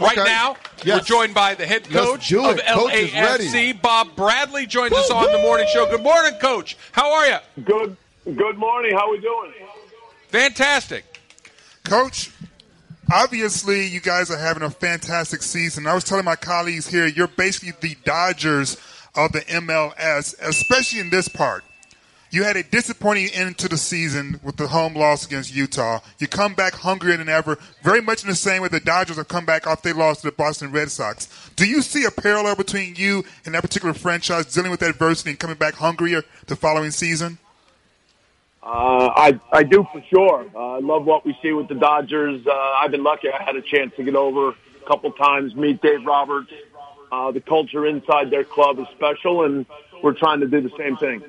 Right Okay. now, Yes. we're joined by the head coach of it. Coach is ready. LAFC, Bob Bradley, joins us on the morning show. Good morning, Coach. How are you? Good. Good morning. How are we doing? Fantastic. Coach, obviously you guys are having a fantastic season. I was telling my colleagues here, you're basically the Dodgers of the MLS, especially in this part. You had a disappointing end to the season with the home loss against Utah. You come back hungrier than ever, very much in the same way the Dodgers have come back off they lost to the Boston Red Sox. Do you see a parallel between you and that particular franchise dealing with adversity and coming back hungrier the following season? Uh, I I do for sure. Uh, I love what we see with the Dodgers. Uh, I've been lucky. I had a chance to get over a couple times, meet Dave Roberts. Uh, the culture inside their club is special, and we're trying to do the same thing.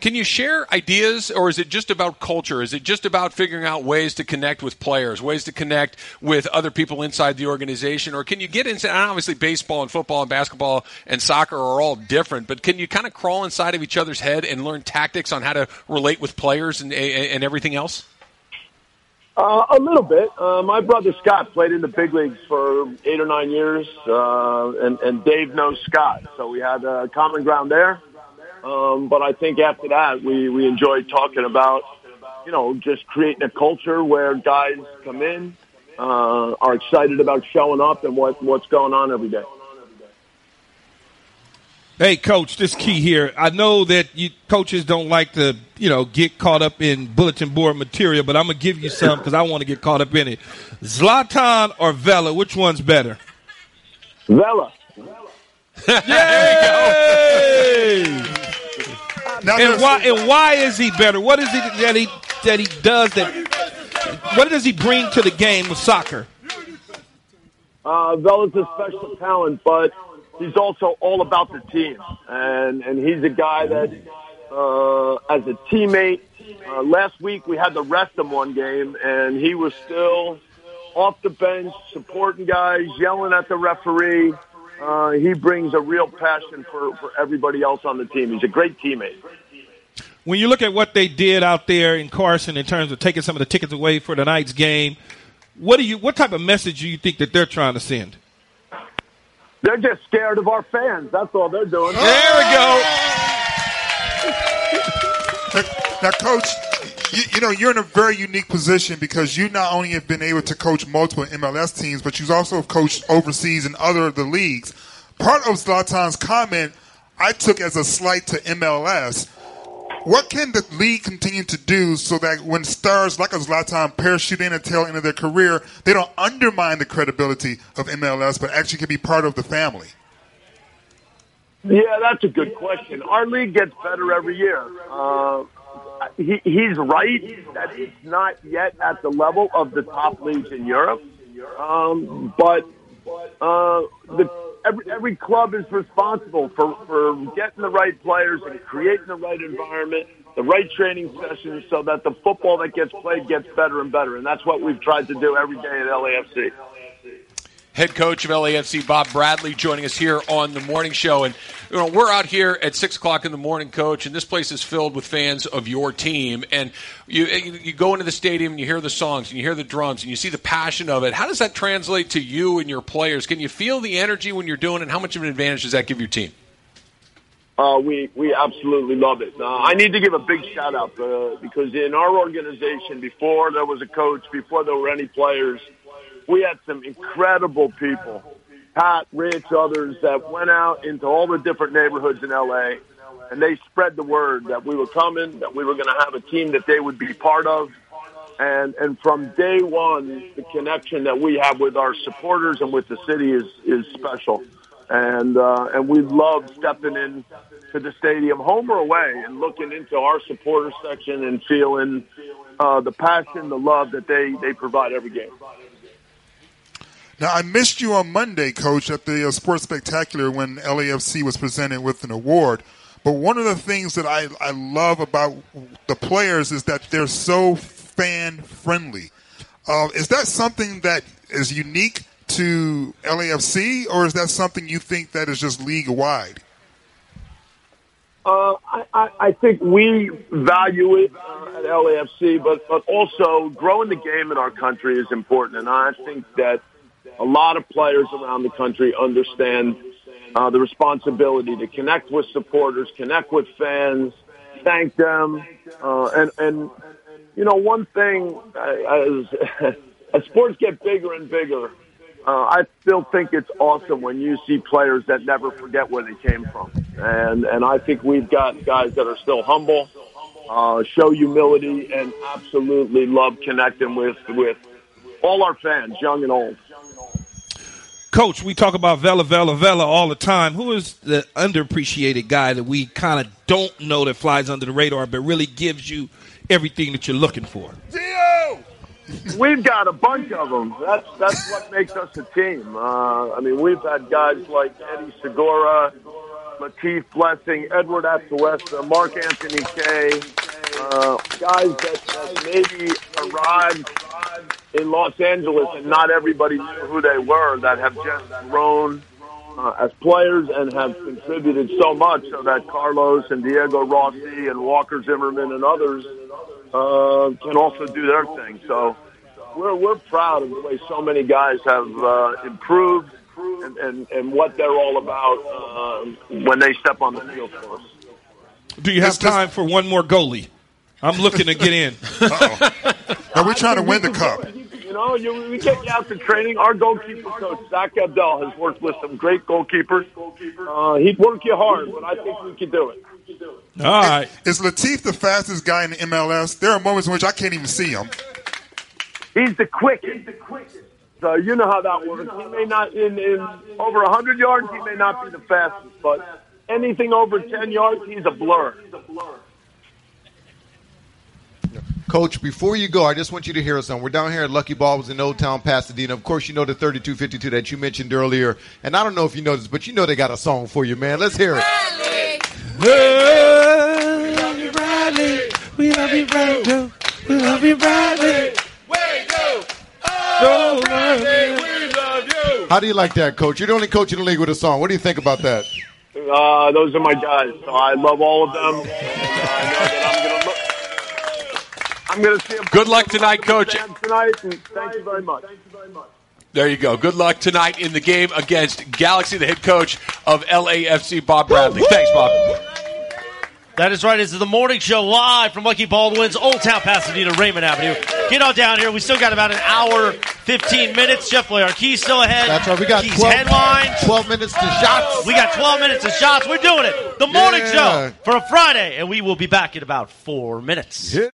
Can you share ideas, or is it just about culture? Is it just about figuring out ways to connect with players, ways to connect with other people inside the organization? Or can you get inside? Obviously, baseball and football and basketball and soccer are all different, but can you kind of crawl inside of each other's head and learn tactics on how to relate with players and, and everything else? Uh, a little bit. Uh, my brother Scott played in the big leagues for eight or nine years, uh, and, and Dave knows Scott, so we had uh, common ground there. Um, but I think after that, we, we enjoyed talking about, you know, just creating a culture where guys come in, uh, are excited about showing up and what, what's going on every day. Hey, coach, this key here. I know that you coaches don't like to, you know, get caught up in bulletin board material, but I'm gonna give you some because I want to get caught up in it. Zlatan or Vela, which one's better? Vela. Yay! Now, and why? And why is he better? What is it that he that he does that? What does he bring to the game of soccer? Uh, Vela's a special talent, but he's also all about the team, and and he's a guy that, uh, as a teammate, uh, last week we had to rest him one game, and he was still off the bench supporting guys, yelling at the referee. Uh, he brings a real passion for for everybody else on the team. He's a great teammate. When you look at what they did out there in Carson in terms of taking some of the tickets away for tonight's game, what do you? What type of message do you think that they're trying to send? They're just scared of our fans. That's all they're doing. There we go. Now, Coach, you, you know you're in a very unique position because you not only have been able to coach multiple MLS teams, but you've also coached overseas in other of the leagues. Part of Zlatan's comment I took as a slight to MLS. What can the league continue to do so that when stars like a Zlatan parachute in at the tail end of their career, they don't undermine the credibility of MLS, but actually can be part of the family? Yeah, that's a good question. Our league gets better every year. Uh, he, he's right that it's not yet at the level of the top leagues in Europe. Um, but uh, the, every, every club is responsible for, for getting the right players and creating the right environment, the right training sessions so that the football that gets played gets better and better. And that's what we've tried to do every day at LAFC. Head coach of LAFC, Bob Bradley, joining us here on the morning show. And you know, we're out here at six o'clock in the morning, coach, and this place is filled with fans of your team. And you you go into the stadium and you hear the songs and you hear the drums and you see the passion of it. How does that translate to you and your players? Can you feel the energy when you're doing it? How much of an advantage does that give your team? Uh, we we absolutely love it. Uh, I need to give a big shout out uh, because in our organization, before there was a coach, before there were any players, we had some incredible people, Pat, Rich, others that went out into all the different neighborhoods in LA, and they spread the word that we were coming, that we were going to have a team that they would be part of. And and from day one, the connection that we have with our supporters and with the city is is special and uh, and we love stepping in to the stadium, home or away, and looking into our supporter section and feeling uh, the passion, the love that they they provide every game. Now, I missed you on Monday, Coach, at the uh, Sports Spectacular when LAFC was presented with an award. But one of the things that I, I love about the players is that they're so fan friendly. Uh, is that something that is unique to LAFC, or is that something you think that is just league wide? Uh, I, I, think we value it uh, at LAFC, but but also growing the game in our country is important, and I think that a lot of players around the country understand uh, the responsibility to connect with supporters, connect with fans, thank them, uh, and and you know one thing uh, as as sports get bigger and bigger, uh, I still think it's awesome when you see players that never forget where they came from, and and I think we've got guys that are still humble, uh, show humility, and absolutely love connecting with with all our fans, young and old. Coach, we talk about Vela, Vela, Vela all the time. Who is the underappreciated guy that we kind of don't know that flies under the radar, but really gives you everything that you're looking for? Dio! We've got a bunch of them. That's that's what makes us a team. Uh, I mean, we've had guys like Eddie Segura, Latif Blessing, Eduard Atuesta, Mark Anthony Kaye, uh, guys that, that maybe arrived in Los Angeles and not everybody knew who they were that have just grown uh, as players and have contributed so much so that Carlos and Diego Rossi and Walker Zimmerman and others uh, can also do their thing. So we're, we're proud of the way so many guys have uh, improved and, and, and what they're all about uh, when they step on the field for us. Do you have time for one more goalie? I'm looking to get in. Are we trying to win the cup? You know, you, we get you out to training. Our goalkeeper coach, Zak Abdel, has worked with some great goalkeepers. Uh, he'd work you hard, but I think we can do it. All right. Is Latif the fastest guy in the MLS? There are moments in which I can't even see him. He's the quickest. So you know how that works. He may not in, in over 100 yards. He may not be the fastest, but anything over 10 yards, he's a blur. Coach, before you go, I just want you to hear us on. We're down here at Lucky Baldwin's in Old Town Pasadena. Of course, you know the 3252 that you mentioned earlier. And I don't know if you know this, but you know they got a song for you, man. Let's hear it. We love you, Bradley. We love you, Bradley. We love you, Bradley. Oh, Bradley. How do you like that, Coach? You're the only coach in the league with a song. What do you think about that? Uh, those are my guys. I love all of them. I'm going to see him. Good luck tonight, Coach. Tonight, and thank you very much. There you go. Good luck tonight in the game against Galaxy, the head coach of LAFC, Bob Bradley. Thanks, Bob. That is right. This is the morning show live from Lucky Baldwin's Old Town Pasadena, Raymond Avenue. Get on down here. We still got about an hour, 15 minutes. Jeff Boyarkey still ahead. That's right. We got Keys 12, headlines. 12 minutes to shots. We got 12 minutes to shots. We're doing it. The morning Yeah. show for a Friday, and we will be back in about four minutes. Hit.